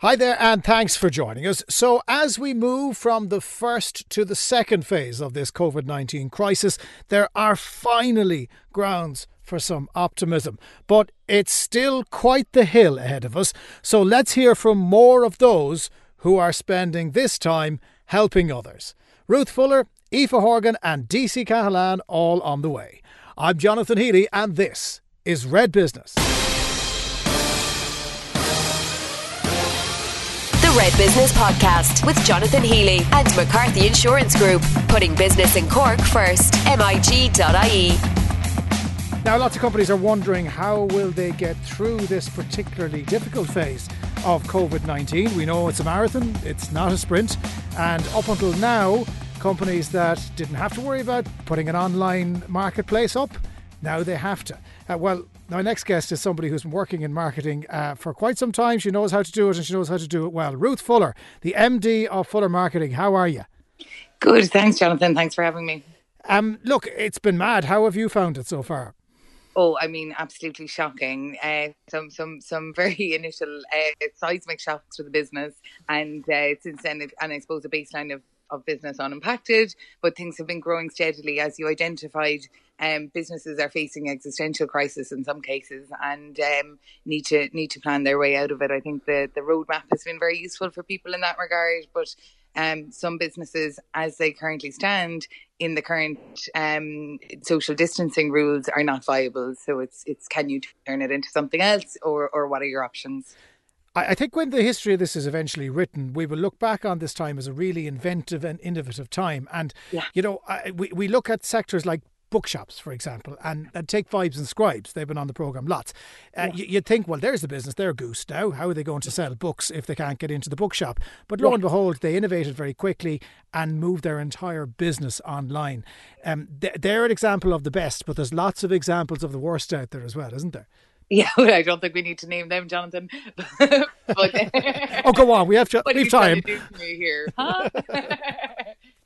Hi there, and thanks for joining us. So, as we move from the first to the second phase of this COVID 19 crisis, there are finally grounds for some optimism. But it's still quite the hill ahead of us. So, let's hear from more of those who are spending this time helping others. Ruth Fuller, Aoife Horgan, and DC Cahalane all on the way. I'm Jonathan Healy, and this is Red Business. Red Business Podcast with Jonathan Healy and McCarthy Insurance Group, putting business in Cork first. MIG.ie. Now, lots of companies are wondering how will they get through this particularly difficult phase of COVID-19. We know it's a marathon, it's not a sprint, and up until now, companies that didn't have to worry about putting an online marketplace up, now they have to. Uh, well, my next guest is somebody who's been working in marketing uh, for quite some time. She knows how to do it and she knows how to do it well. Ruth Fuller, the MD of Fuller Marketing. How are you? Good. Thanks, Jonathan. Thanks for having me. Um, look, it's been mad. How have you found it so far? Oh, I mean, absolutely shocking. Uh, some, some, some very initial uh, seismic shocks for the business, and uh, since then, and I suppose a baseline of of business unimpacted, but things have been growing steadily as you identified. Um, businesses are facing existential crisis in some cases and um, need to need to plan their way out of it. I think the the roadmap has been very useful for people in that regard, but um, some businesses, as they currently stand in the current um, social distancing rules, are not viable. So it's it's can you turn it into something else, or or what are your options? I think when the history of this is eventually written, we will look back on this time as a really inventive and innovative time. And, yeah. you know, I, we, we look at sectors like bookshops, for example, and, and take Vibes and Scribes. They've been on the programme lots. Uh, yeah. you, would think, well, there's the business, they're goose now. How are they going to sell books if they can't get into the bookshop? But lo yeah. and behold, they innovated very quickly and moved their entire business online. Um, they're an example of the best, but there's lots of examples of the worst out there as well, isn't there? Yeah, I don't think we need to name them, Jonathan. but, oh, go on. We have to. What leave time. To me here, huh?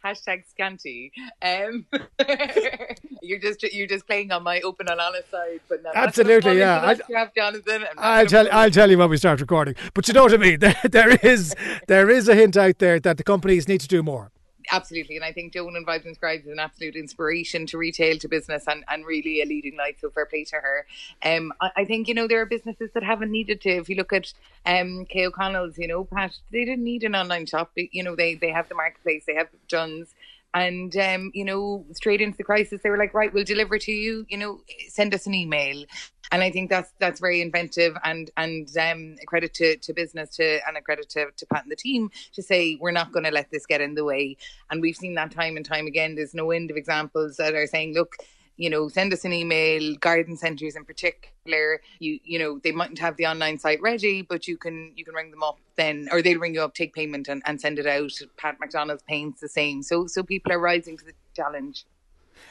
Hashtag scanty. Um, you're just you're just playing on my open and honest side, but no, absolutely, yeah. I, have Jonathan. I'll tell I'll tell you when we start recording. But you know what I mean. There, there is there is a hint out there that the companies need to do more absolutely. And I think Joan and Vibes and Scribes is an absolute inspiration to retail, to business, and, and really a leading light. So fair play to her. Um, I, I think, you know, there are businesses that haven't needed to. If you look at um, K O'Connell's, you know, Pat, they didn't need an online shop. You know, they, they have the marketplace, they have John's and um, you know straight into the crisis they were like right we'll deliver to you you know send us an email. And i think that's that's very inventive and and um, a credit to, to business to and a credit to, to pat and the team to say we're not going to let this get in the way. And we've seen that time and time again. There's no end of examples that are saying look you know, send us an email. Garden centres in particular, you you know, they mightn't have the online site ready, but you can you can ring them up then, or they'll ring you up, take payment, and, and send it out. Pat McDonald's paints the same. So so people are rising to the challenge.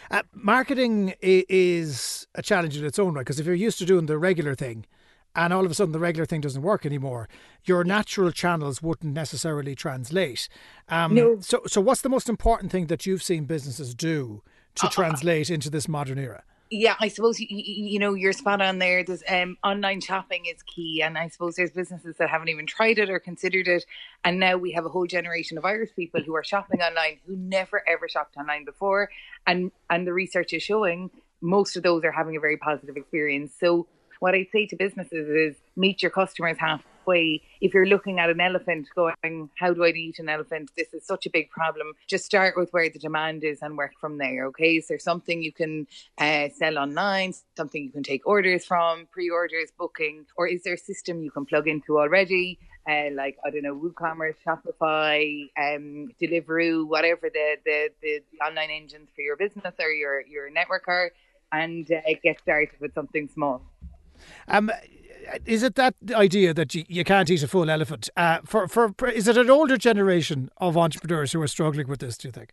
Uh, marketing is a challenge in its own right because if you're used to doing the regular thing, and all of a sudden the regular thing doesn't work anymore, your natural channels wouldn't necessarily translate. Um, no. So, so what's the most important thing that you've seen businesses do to uh, translate into this modern era? Yeah, I suppose you, you know you're spot on there. There's um, online shopping is key, and I suppose there's businesses that haven't even tried it or considered it, and now we have a whole generation of Irish people who are shopping online who never ever shopped online before, and and the research is showing most of those are having a very positive experience. So what I'd say to businesses is meet your customers half way. If you're looking at an elephant going, how do I eat an elephant? This is such a big problem. Just start with where the demand is and work from there. Okay. Is there something you can uh, sell online? Something you can take orders from, pre orders, booking? Or is there a system you can plug into already? Uh, like I don't know, WooCommerce, Shopify, um, Deliveroo, whatever the, the, the online engines for your business or your your network are, and uh, get started with something small. Um, is it that idea that you, you can't eat a full elephant? Uh, for for is it an older generation of entrepreneurs who are struggling with this? Do you think?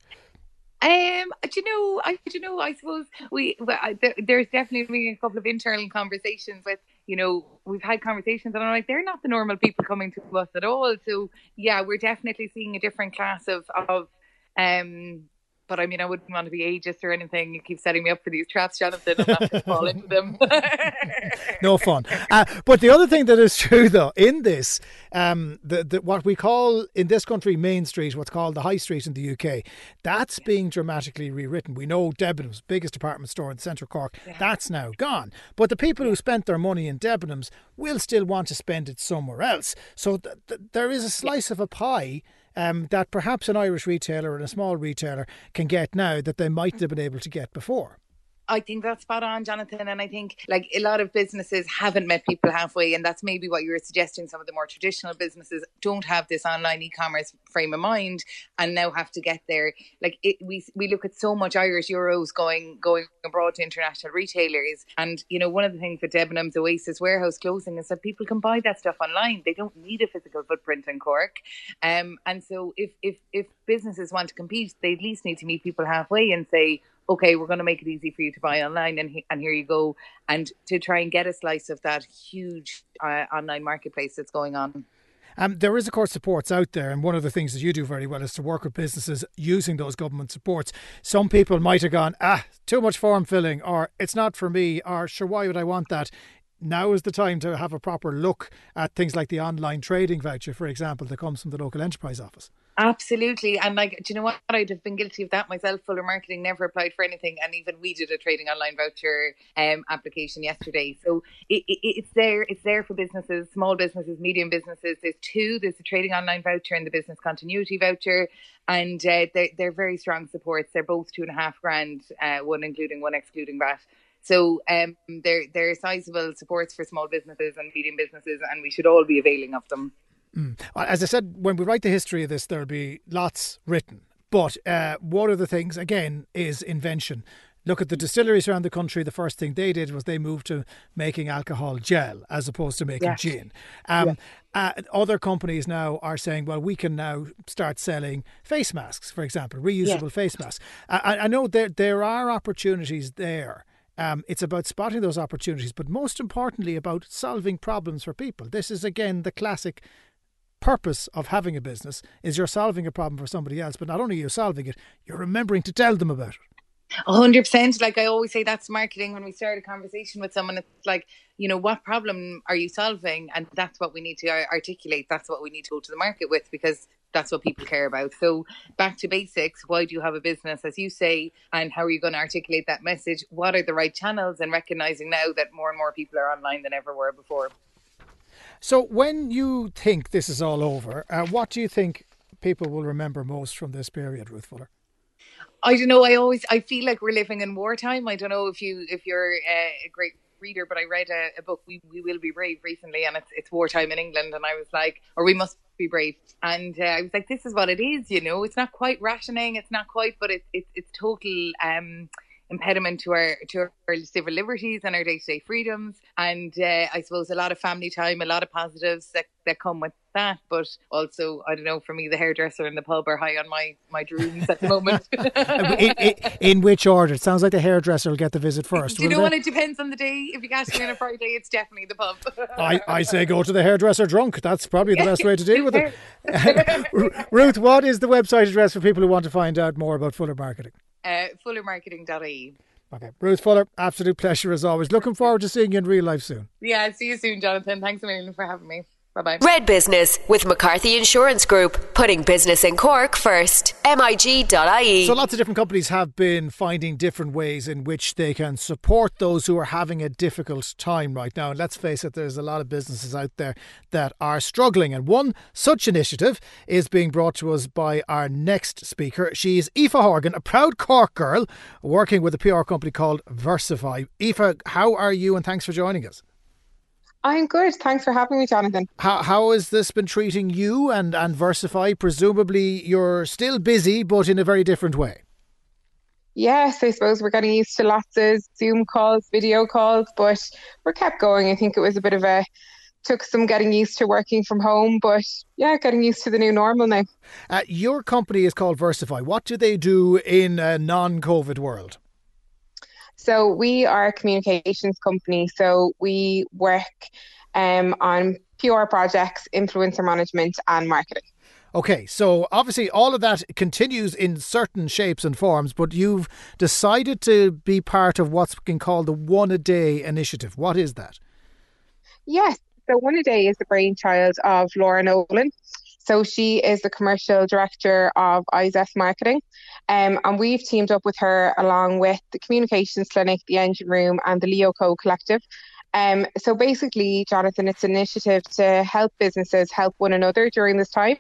Um, do you know? I do you know. I suppose we well, there, there's definitely been a couple of internal conversations with. You know, we've had conversations, and I'm like, they're not the normal people coming to us at all. So yeah, we're definitely seeing a different class of of um but I mean, I wouldn't want to be ageist or anything. You keep setting me up for these traps, Jonathan, and not to fall into them. no fun. Uh, but the other thing that is true, though, in this, um, the, the, what we call in this country Main Street, what's called the High Street in the UK, that's being dramatically rewritten. We know Debenhams, biggest department store in central Cork, yeah. that's now gone. But the people who spent their money in Debenhams will still want to spend it somewhere else. So th- th- there is a slice of a pie um, that perhaps an Irish retailer and a small retailer can get now that they mightn't have been able to get before. I think that's spot on, Jonathan. And I think like a lot of businesses haven't met people halfway, and that's maybe what you were suggesting. Some of the more traditional businesses don't have this online e-commerce frame of mind, and now have to get there. Like it, we we look at so much Irish euros going going abroad to international retailers, and you know one of the things with Debenhams Oasis warehouse closing is that people can buy that stuff online. They don't need a physical footprint in Cork, um, and so if if if businesses want to compete, they at least need to meet people halfway and say okay, we're going to make it easy for you to buy online, and he, and here you go, and to try and get a slice of that huge uh, online marketplace that's going on. Um, there is, of course, supports out there, and one of the things that you do very well is to work with businesses using those government supports. Some people might have gone, ah, too much form filling, or it's not for me, or sure, why would I want that? Now is the time to have a proper look at things like the online trading voucher, for example, that comes from the local enterprise office. Absolutely. And like, do you know what? I'd have been guilty of that myself. Fuller Marketing never applied for anything. And even we did a trading online voucher um, application yesterday. So it, it, it's there. It's there for businesses, small businesses, medium businesses. There's two. There's a trading online voucher and the business continuity voucher. And uh, they're, they're very strong supports. They're both two and a half grand, uh, one including, one excluding VAT. So um, they're, they're sizable supports for small businesses and medium businesses, and we should all be availing of them. Mm. As I said, when we write the history of this, there'll be lots written. But uh, one of the things, again, is invention. Look at the distilleries around the country. The first thing they did was they moved to making alcohol gel as opposed to making yes. gin. Um, uh, other companies now are saying, well, we can now start selling face masks, for example, reusable face masks. I, I know there there are opportunities there. Um, it's about spotting those opportunities, but most importantly, about solving problems for people. This is again the classic purpose of having a business is you're solving a problem for somebody else, but not only are you solving it, you're remembering to tell them about it. A hundred percent. Like I always say, that's marketing. When we start a conversation with someone, it's like, you know, what problem are you solving? And that's what we need to articulate. That's what we need to go to the market with because that's what people care about. So back to basics. Why do you have a business, as you say, and how are you going to articulate that message? What are the right channels? And recognizing now that more and more people are online than ever were before. So, when you think this is all over, uh, what do you think people will remember most from this period, Ruth Fuller? I don't know. I always I feel like we're living in wartime. I don't know if you if you're uh, a great reader, but I read a, a, book, "We We Will Be Brave," recently, and it's it's wartime in England, and I was like, or we must be brave, and uh, I was like, this is what it is. You know, it's not quite rationing, it's not quite, but it's it's it's total. Um, impediment to our to our civil liberties and our day to day freedoms. And uh, I suppose a lot of family time, a lot of positives that, that come with that. But also, I don't know, for me, the hairdresser and the pub are high on my my dreams at the moment. in, in, in, which order? It sounds like the hairdresser will get the visit first. Do you know what? It depends on the day. If you catch me on a Friday, it's definitely the pub. I, I say go to the hairdresser drunk. That's probably the best way to deal with it. Ruth, what is the website address for people who want to find out more about Fuller Marketing? Uh, fullermarketing.ie. Okay. Ruth Fuller, absolute pleasure as always. Looking forward to seeing you in real life soon. Yeah, see you soon, Jonathan. Thanks a million for having me. Bye bye. Red Business with McCarthy Insurance Group, putting business in Cork first. MIG.ie. So, lots of different companies have been finding different ways in which they can support those who are having a difficult time right now. And let's face it, there's a lot of businesses out there that are struggling. And one such initiative is being brought to us by our next speaker. She's Aoife Horgan, a proud Cork girl working with a PR company called Versify. Aoife, how are you? And thanks for joining us. I'm good. Thanks for having me, Jonathan. How, how has this been treating you and, and Versify? Presumably, you're still busy, but in a very different way. Yes, I suppose we're getting used to lots of Zoom calls, video calls, but we're kept going. I think it was a bit of a took some getting used to working from home, but yeah, getting used to the new normal now. Uh, your company is called Versify. What do they do in a non-COVID world? So we are a communications company. So we work um, on PR projects, influencer management, and marketing. Okay, so obviously all of that continues in certain shapes and forms, but you've decided to be part of what's been called the One a Day initiative. What is that? Yes, so One a Day is the brainchild of Laura Nolan. So she is the commercial director of ISF Marketing. Um, and we've teamed up with her along with the Communications Clinic, the Engine Room, and the Leo Co Collective. Um, so basically, Jonathan, it's an initiative to help businesses help one another during this time.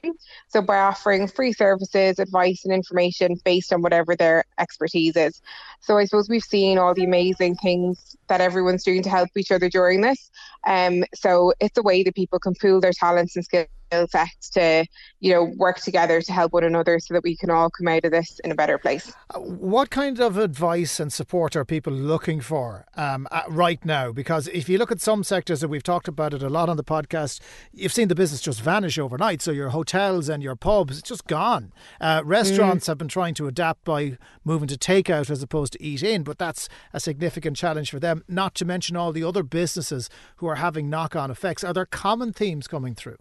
So by offering free services, advice, and information based on whatever their expertise is. So I suppose we've seen all the amazing things that everyone's doing to help each other during this. Um, so it's a way that people can pool their talents and skills skill sets to you know work together to help one another so that we can all come out of this in a better place. Uh, what kind of advice and support are people looking for um, right now? Because if you look at some sectors and we've talked about it a lot on the podcast you've seen the business just vanish overnight. So your hotels and your pubs it's just gone. Uh, restaurants mm. have been trying to adapt by moving to takeout as opposed to eat in but that's a significant challenge for them not to mention all the other businesses who are having knock-on effects. Are there common themes coming through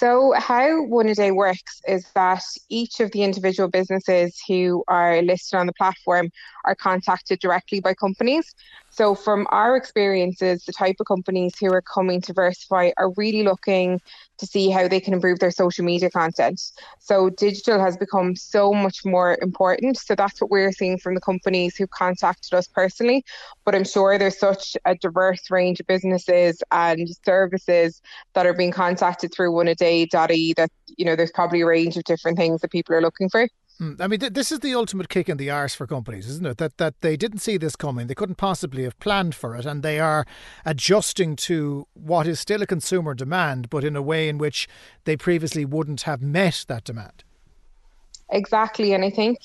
so, how One a Day works is that each of the individual businesses who are listed on the platform are contacted directly by companies. So, from our experiences, the type of companies who are coming to Versify are really looking to see how they can improve their social media content. So, digital has become so much more important. So, that's what we're seeing from the companies who contacted us personally. But I'm sure there's such a diverse range of businesses and services that are being contacted through one a oneaday.ie that, you know, there's probably a range of different things that people are looking for. Hmm. I mean, th- this is the ultimate kick in the arse for companies, isn't it? That that they didn't see this coming, they couldn't possibly have planned for it, and they are adjusting to what is still a consumer demand, but in a way in which they previously wouldn't have met that demand. Exactly, and I think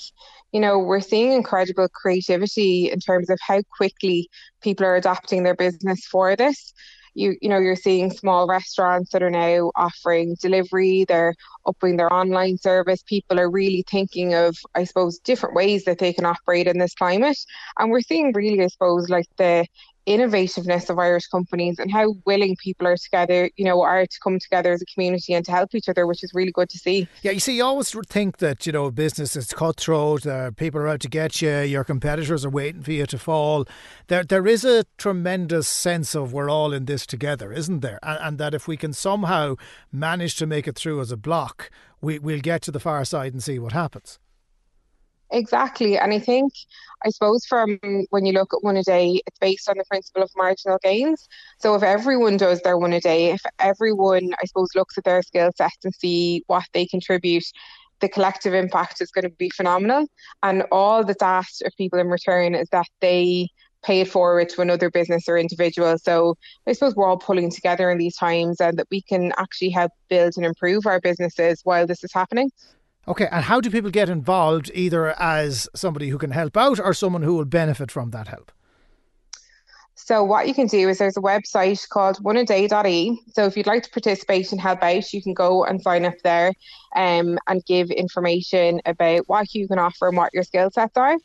you know we're seeing incredible creativity in terms of how quickly people are adapting their business for this you you know you're seeing small restaurants that are now offering delivery they're upping their online service. People are really thinking of i suppose different ways that they can operate in this climate. And we're seeing really i suppose like the innovativeness of Irish companies and how willing people are together, you know, are to come together as a community and to help each other, which is really good to see. Yeah, you see, you always think that, you know, business is cutthroat, uh, people are out to get you, your competitors are waiting for you to fall. There, there is a tremendous sense of we're all in this together, isn't there? And, and that if we can somehow manage to make it through as a block, we, we'll get to the far side and see what happens. Exactly. And I think, I suppose, from when you look at one a day, it's based on the principle of marginal gains. So if everyone does their one a day, if everyone, I suppose, looks at their skill sets and see what they contribute, the collective impact is going to be phenomenal. And all that's asked of people in return is that they pay it forward to another business or individual. So I suppose we're all pulling together in these times and that we can actually help build and improve our businesses while this is happening. Okay, and how do people get involved either as somebody who can help out or someone who will benefit from that help? So what you can do is there's a website called oneaday.ie. So if you'd like to participate and help out, you can go and sign up there um, and give information about what you can offer and what your skill sets are.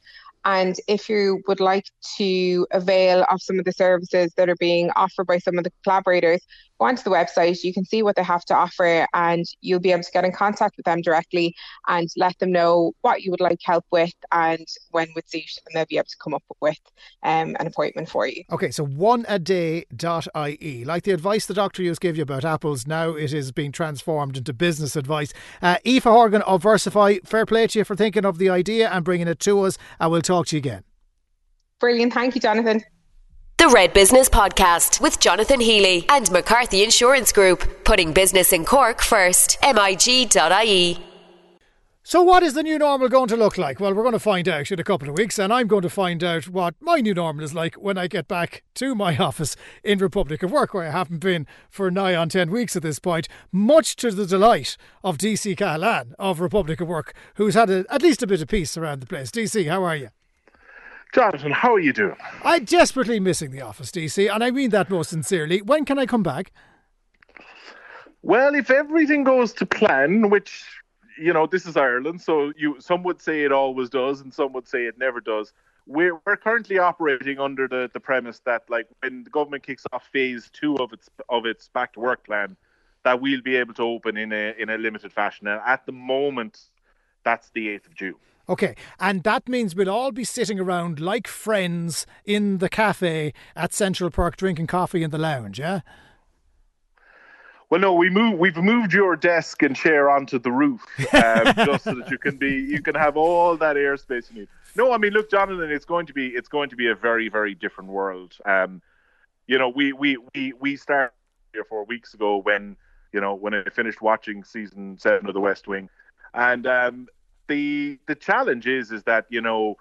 And if you would like to avail of some of the services that are being offered by some of the collaborators, go onto the website, you can see what they have to offer, and you'll be able to get in contact with them directly and let them know what you would like help with and when would suit, and they'll be able to come up with um, an appointment for you. Okay, so oneaday.ie. Like the advice the doctor used to give you about apples, now it is being transformed into business advice. Uh, Aoife Horgan of Versify, fair play to you for thinking of the idea and bringing it to us. I will talk to you again. Brilliant. Thank you, Jonathan. The Red Business Podcast with Jonathan Healy and McCarthy Insurance Group, putting business in Cork first. MIG.ie. So, what is the new normal going to look like? Well, we're going to find out in a couple of weeks, and I'm going to find out what my new normal is like when I get back to my office in Republic of Work, where I haven't been for nigh on 10 weeks at this point, much to the delight of DC Cahalane of Republic of Work, who's had a, at least a bit of peace around the place. DC, how are you? Jonathan, how are you doing? I'm desperately missing the office, DC, and I mean that most sincerely. When can I come back? Well, if everything goes to plan, which you know, this is Ireland, so you some would say it always does, and some would say it never does. We're we're currently operating under the, the premise that like when the government kicks off phase two of its of its back to work plan, that we'll be able to open in a in a limited fashion. And at the moment, that's the eighth of June. Okay, and that means we'll all be sitting around like friends in the cafe at Central Park drinking coffee in the lounge, yeah? Well, no, we move. We've moved your desk and chair onto the roof, um, just so that you can be, you can have all that airspace you need. No, I mean, look, Jonathan, it's going to be, it's going to be a very, very different world. Um, you know, we we we we started three or four weeks ago when, you know, when I finished watching season seven of The West Wing, and um, the the challenge is is that you know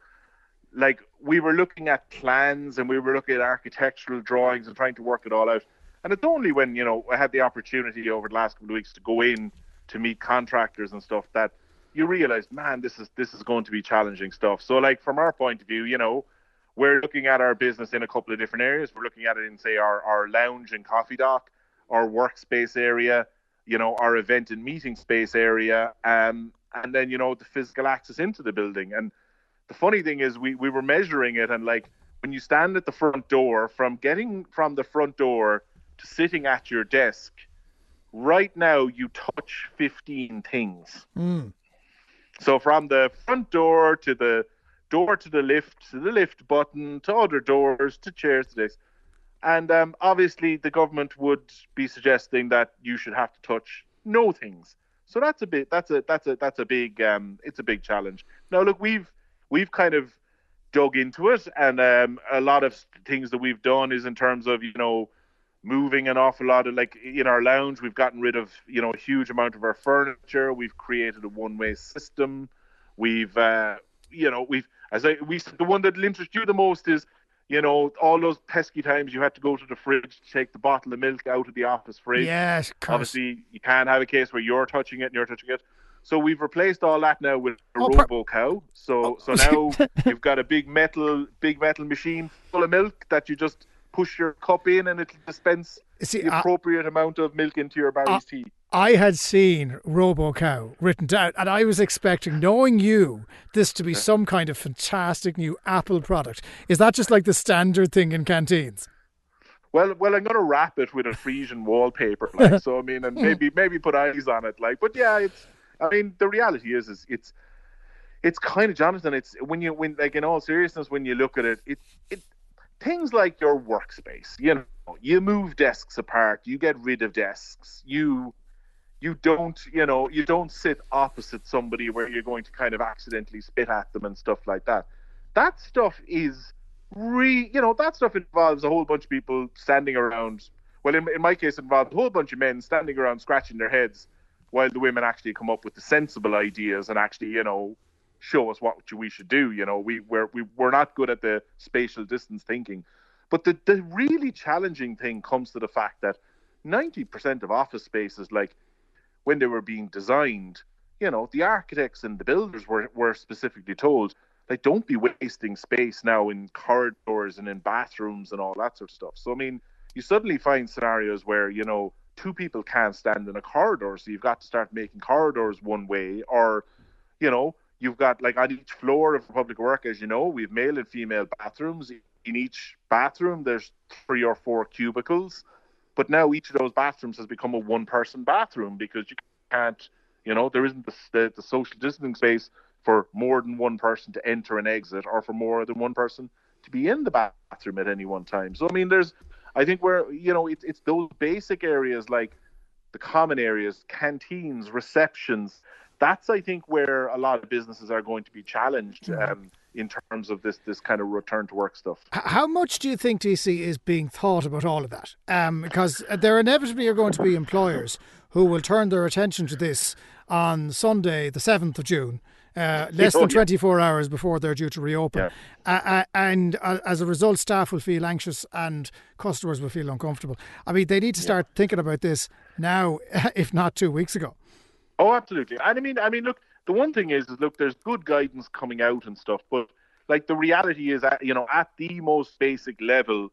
like we were looking at plans and we were looking at architectural drawings and trying to work it all out. And it's only when you know i had the opportunity over the last couple of weeks to go in to meet contractors and stuff that you realize man this is this is going to be challenging stuff. So like from our point of view you know we're looking at our business in a couple of different areas. We're looking at it in say our, our lounge and coffee dock our workspace area you know our event and meeting space area um, and then you know the physical access into the building. And the funny thing is, we we were measuring it, and like when you stand at the front door, from getting from the front door to sitting at your desk, right now you touch 15 things. Mm. So from the front door to the door to the lift to the lift button to other doors to chairs to this. And um, obviously, the government would be suggesting that you should have to touch no things. So that's a bit that's a that's a that's a big um, it's a big challenge. Now look, we've we've kind of dug into it, and um, a lot of things that we've done is in terms of you know moving an awful lot of like in our lounge we've gotten rid of you know a huge amount of our furniture we've created a one-way system we've uh, you know we've as i we the one that interests you the most is you know, all those pesky times you had to go to the fridge to take the bottle of milk out of the office fridge. Yes, obviously you can't have a case where you're touching it and you're touching it. So we've replaced all that now with a oh, Robo Cow. So oh. so now you've got a big metal big metal machine full of milk that you just push your cup in and it'll dispense See, the appropriate I, amount of milk into your Barry's tea. I had seen Robo Cow written down, and I was expecting, knowing you, this to be some kind of fantastic new Apple product. Is that just like the standard thing in canteens? Well, well, I'm gonna wrap it with a Frisian wallpaper, like so. I mean, and hmm. maybe maybe put eyes on it, like. But yeah, it's. I mean, the reality is, is it's, it's kind of Jonathan. It's when you when like in all seriousness, when you look at it, it it things like your workspace. You know, you move desks apart, you get rid of desks, you you don't you know you don't sit opposite somebody where you're going to kind of accidentally spit at them and stuff like that. That stuff is re you know that stuff involves a whole bunch of people standing around. Well in, in my case it involves a whole bunch of men standing around scratching their heads while the women actually come up with the sensible ideas and actually you know show us what we should do. You know we we're we, we're not good at the spatial distance thinking. But the the really challenging thing comes to the fact that 90% of office spaces like when they were being designed, you know, the architects and the builders were, were specifically told, like, don't be wasting space now in corridors and in bathrooms and all that sort of stuff. So, I mean, you suddenly find scenarios where, you know, two people can't stand in a corridor. So you've got to start making corridors one way, or, you know, you've got like on each floor of public work, as you know, we've male and female bathrooms. In each bathroom, there's three or four cubicles. But now each of those bathrooms has become a one person bathroom because you can't, you know, there isn't the, the, the social distancing space for more than one person to enter and exit or for more than one person to be in the bathroom at any one time. So, I mean, there's, I think where, you know, it's, it's those basic areas like the common areas, canteens, receptions. That's, I think, where a lot of businesses are going to be challenged. Mm-hmm. Um, in terms of this this kind of return to work stuff. How much do you think DC is being thought about all of that? Um, because there inevitably are going to be employers who will turn their attention to this on Sunday, the seventh of June. Uh, less than 24 hours before they're due to reopen. Yeah. Uh, uh, and uh, as a result, staff will feel anxious and customers will feel uncomfortable. I mean, they need to start yeah. thinking about this now, if not two weeks ago. Oh, absolutely. And I mean, I mean, look, the one thing is, is look, there's good guidance coming out and stuff, but like the reality is, that, you know, at the most basic level,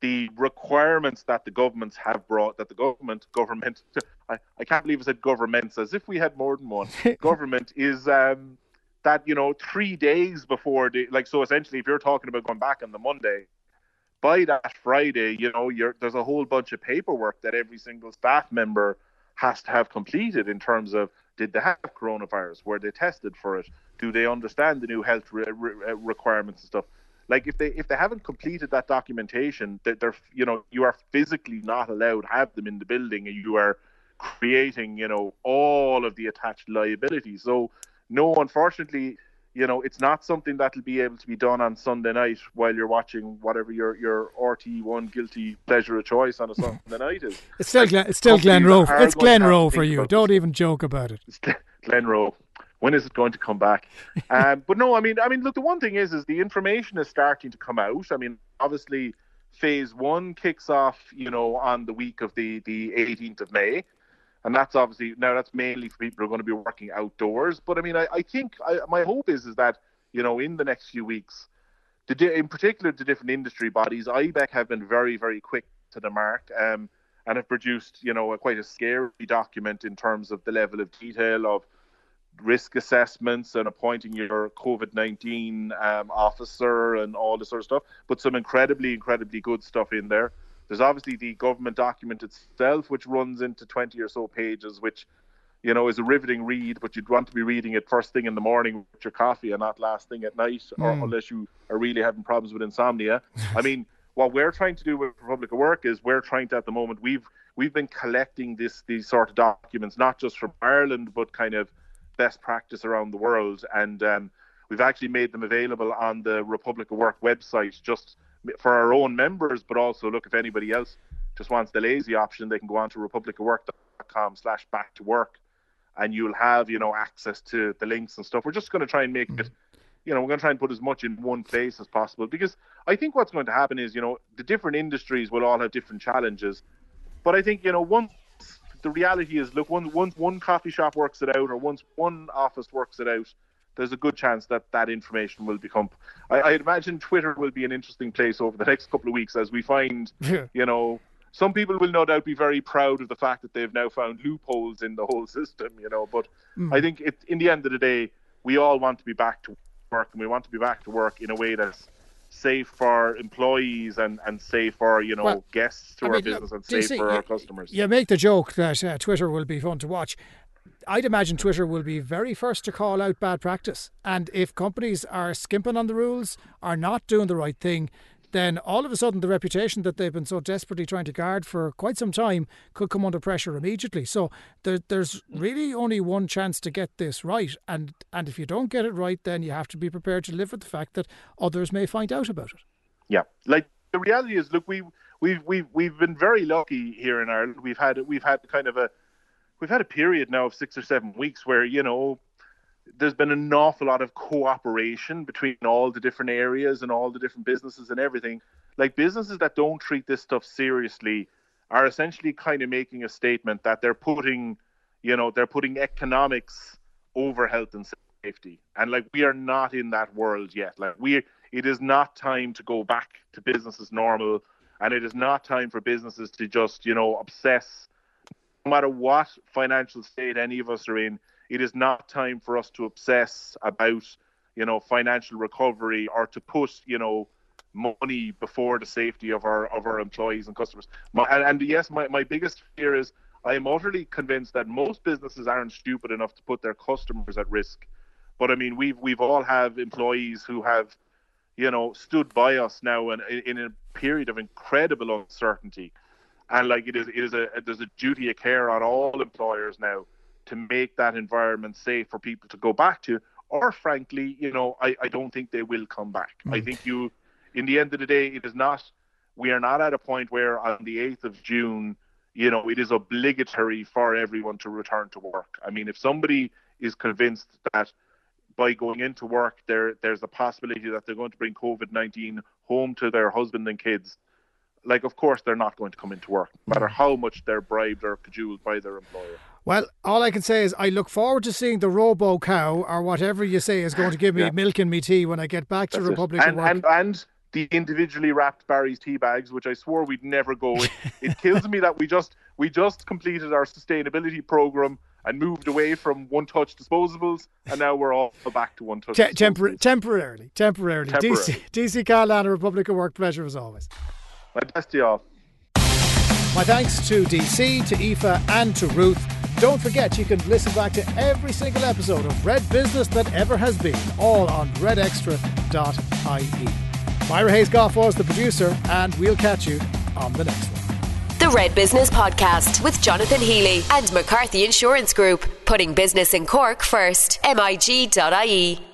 the requirements that the governments have brought, that the government, government, I, I can't believe I said governments as if we had more than one. government is um, that, you know, three days before the, like, so essentially, if you're talking about going back on the Monday, by that Friday, you know, there's a whole bunch of paperwork that every single staff member has to have completed in terms of did they have coronavirus? Were they tested for it? Do they understand the new health re- re- uh, requirements and stuff? Like if they if they haven't completed that documentation, that they're you know you are physically not allowed have them in the building, and you are creating you know all of the attached liabilities. So no, unfortunately, you know, it's not something that'll be able to be done on Sunday night while you're watching whatever your your RT1 guilty pleasure of choice on a Sunday night is. It's still Glen, it's still Glenroe. It's Glenroe for you. Don't this. even joke about it. It's Glenroe. When is it going to come back? um, but no, I mean, I mean, look, the one thing is, is the information is starting to come out. I mean, obviously, phase one kicks off, you know, on the week of the the 18th of May and that's obviously now that's mainly for people who are going to be working outdoors. But I mean, I, I think I, my hope is is that you know in the next few weeks, the, in particular the different industry bodies, IBEC have been very very quick to the mark. Um, and have produced, you know, a, quite a scary document in terms of the level of detail of risk assessments and appointing your COVID 19 um, officer and all this sort of stuff, but some incredibly, incredibly good stuff in there. There's obviously the government document itself, which runs into 20 or so pages, which you know is a riveting read, but you'd want to be reading it first thing in the morning with your coffee and not last thing at night, mm. or hmm. unless you are really having problems with insomnia. I mean, what we're trying to do with Republic of Work is we're trying to at the moment we've we've been collecting this these sort of documents not just from Ireland but kind of best practice around the world and um, we've actually made them available on the Republic of Work website just for our own members, but also look if anybody else just wants the lazy option, they can go on to republicofwork.com slash back to work and you'll have, you know, access to the links and stuff. We're just going to try and make it, you know, we're going to try and put as much in one place as possible because I think what's going to happen is, you know, the different industries will all have different challenges. But I think, you know, once the reality is, look, once, once one coffee shop works it out or once one office works it out, there's a good chance that that information will become. I, I imagine Twitter will be an interesting place over the next couple of weeks as we find, yeah. you know, some people will no doubt be very proud of the fact that they've now found loopholes in the whole system, you know. But mm. I think it, in the end of the day, we all want to be back to work, and we want to be back to work in a way that's safe for employees and, and safe for you know well, guests to I our mean, business and safe see, for you, our customers. You make the joke that uh, Twitter will be fun to watch. I'd imagine Twitter will be very first to call out bad practice. And if companies are skimping on the rules, are not doing the right thing, then all of a sudden the reputation that they've been so desperately trying to guard for quite some time could come under pressure immediately. So there, there's really only one chance to get this right, and and if you don't get it right, then you have to be prepared to live with the fact that others may find out about it. Yeah, like the reality is, look, we we've we've we've been very lucky here in Ireland. We've had we've had kind of a we've had a period now of six or seven weeks where you know there's been an awful lot of cooperation between all the different areas and all the different businesses and everything. Like businesses that don't treat this stuff seriously are essentially kind of making a statement that they're putting, you know, they're putting economics over health and safety. And like we are not in that world yet. Like we it is not time to go back to business as normal and it is not time for businesses to just, you know, obsess matter what financial state any of us are in, it is not time for us to obsess about, you know, financial recovery or to put, you know, money before the safety of our of our employees and customers. My, and, and yes, my, my biggest fear is I am utterly convinced that most businesses aren't stupid enough to put their customers at risk. But I mean, we've we've all have employees who have, you know, stood by us now in, in a period of incredible uncertainty and like it is it is a there's a duty of care on all employers now to make that environment safe for people to go back to. Or frankly you know i, I don't think they will come back. Mm. i think you in the end of the day it is not we are not at a point where on the 8th of june you know it is obligatory for everyone to return to work. I mean if somebody is convinced that by going into work there there's a possibility that they're going to bring covid-19 home to their husband and kids like of course they're not going to come into work, no matter how much they're bribed or cajoled by their employer. Well, all I can say is I look forward to seeing the robo cow or whatever you say is going to give me yeah. milk and me tea when I get back That's to Republic and, and, and the individually wrapped Barry's tea bags, which I swore we'd never go. It, it kills me that we just we just completed our sustainability program and moved away from one touch disposables, and now we're all back to one touch. Te- tempor- temporarily, temporarily. temporarily. DC, DC Cahalane, Republic of Work, pleasure as always. My best to y'all. My thanks to DC, to Aoife, and to Ruth. Don't forget you can listen back to every single episode of Red Business that ever has been, all on redextra.ie. Myra Hayes Goff was the producer, and we'll catch you on the next one. The Red Business Podcast with Jonathan Healy and McCarthy Insurance Group, putting business in Cork first. MIG.ie.